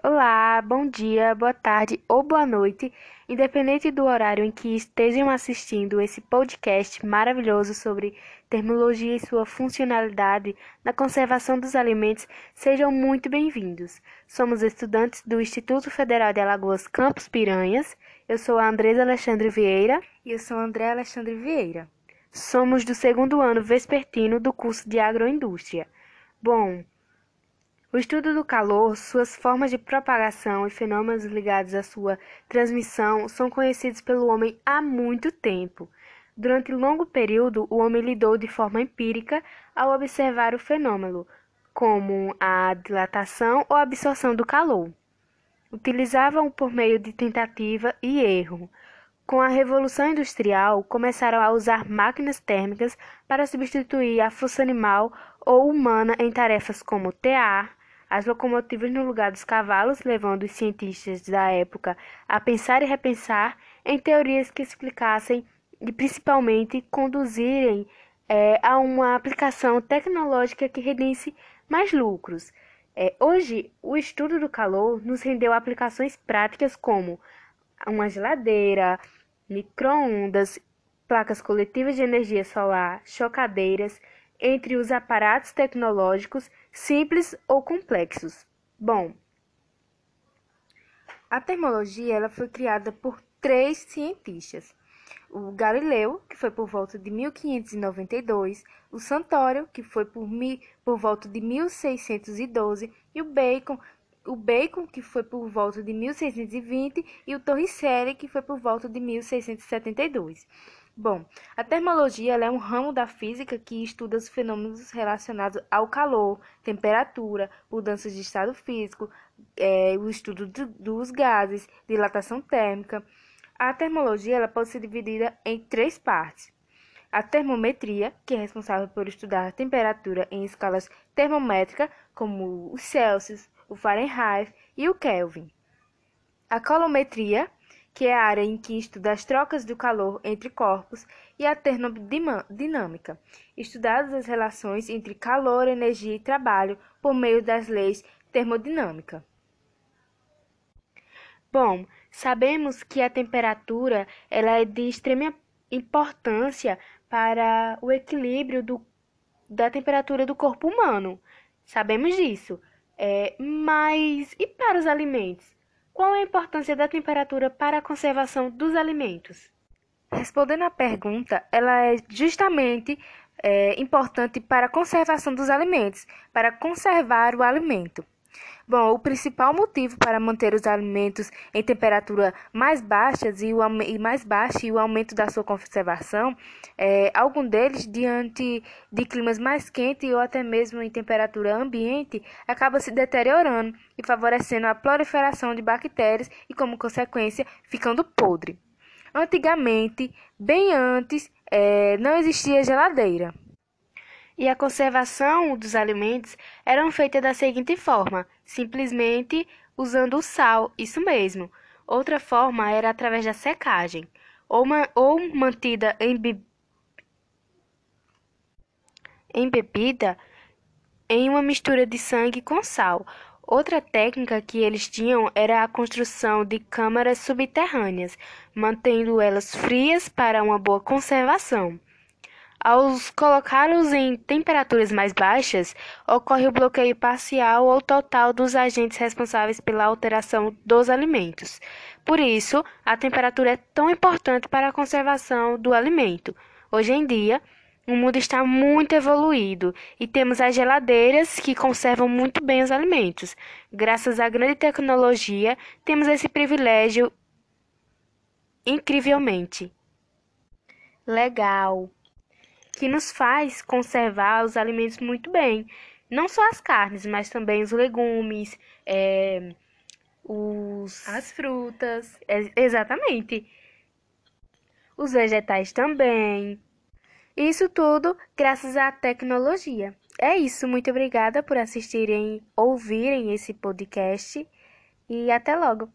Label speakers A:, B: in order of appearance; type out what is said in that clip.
A: Olá, bom dia, boa tarde ou boa noite, independente do horário em que estejam assistindo esse podcast maravilhoso sobre terminologia e sua funcionalidade na conservação dos alimentos, sejam muito bem-vindos. Somos estudantes do Instituto Federal de Alagoas Campos Piranhas. Eu sou a Andresa Alexandre Vieira
B: e eu sou a André Alexandre Vieira.
A: Somos do segundo ano vespertino do curso de Agroindústria. Bom, o estudo do calor, suas formas de propagação e fenômenos ligados à sua transmissão são conhecidos pelo homem há muito tempo. Durante longo período, o homem lidou de forma empírica ao observar o fenômeno, como a dilatação ou absorção do calor. Utilizavam por meio de tentativa e erro. Com a Revolução Industrial, começaram a usar máquinas térmicas para substituir a força animal ou humana em tarefas como tear, as locomotivas no lugar dos cavalos, levando os cientistas da época a pensar e repensar em teorias que explicassem e principalmente conduzirem é, a uma aplicação tecnológica que rendesse mais lucros. É, hoje, o estudo do calor nos rendeu aplicações práticas como uma geladeira, microondas, placas coletivas de energia solar, chocadeiras, entre os aparatos tecnológicos simples ou complexos. Bom,
B: a termologia ela foi criada por três cientistas. O Galileu, que foi por volta de 1592, o Santório, que foi por, por volta de 1612, e o Bacon, o Bacon, que foi por volta de 1620, e o Torricelli, que foi por volta de 1672. Bom, a termologia é um ramo da física que estuda os fenômenos relacionados ao calor, temperatura, mudanças de estado físico, é, o estudo do, dos gases, dilatação térmica. A termologia ela pode ser dividida em três partes. A termometria, que é responsável por estudar a temperatura em escalas termométricas, como o Celsius, o Fahrenheit e o Kelvin. A colometria, que é a área em que estuda as trocas do calor entre corpos, e a termodinâmica, estudadas as relações entre calor, energia e trabalho por meio das leis termodinâmicas.
A: Bom, sabemos que a temperatura ela é de extrema importância para o equilíbrio do, da temperatura do corpo humano. Sabemos disso. É, mas e para os alimentos? Qual a importância da temperatura para a conservação dos alimentos?
B: Respondendo à pergunta, ela é justamente é, importante para a conservação dos alimentos, para conservar o alimento. Bom, o principal motivo para manter os alimentos em temperatura mais baixas e, o, e mais baixa e o aumento da sua conservação, é, algum deles, diante de climas mais quentes ou até mesmo em temperatura ambiente, acaba se deteriorando e favorecendo a proliferação de bactérias e, como consequência, ficando podre. Antigamente, bem antes, é, não existia geladeira
A: e a conservação dos alimentos eram feitas da seguinte forma: simplesmente usando o sal, isso mesmo. Outra forma era através da secagem, ou, ou mantida em, be em bebida em uma mistura de sangue com sal. Outra técnica que eles tinham era a construção de câmaras subterrâneas, mantendo elas frias para uma boa conservação. Ao colocá-los em temperaturas mais baixas, ocorre o bloqueio parcial ou total dos agentes responsáveis pela alteração dos alimentos. Por isso, a temperatura é tão importante para a conservação do alimento. Hoje em dia, o mundo está muito evoluído e temos as geladeiras que conservam muito bem os alimentos. Graças à grande tecnologia, temos esse privilégio incrivelmente.
B: Legal
A: que nos faz conservar os alimentos muito bem. Não só as carnes, mas também os legumes, é, os...
B: as frutas.
A: É, exatamente. Os vegetais também. Isso tudo graças à tecnologia. É isso, muito obrigada por assistirem, ouvirem esse podcast e até logo.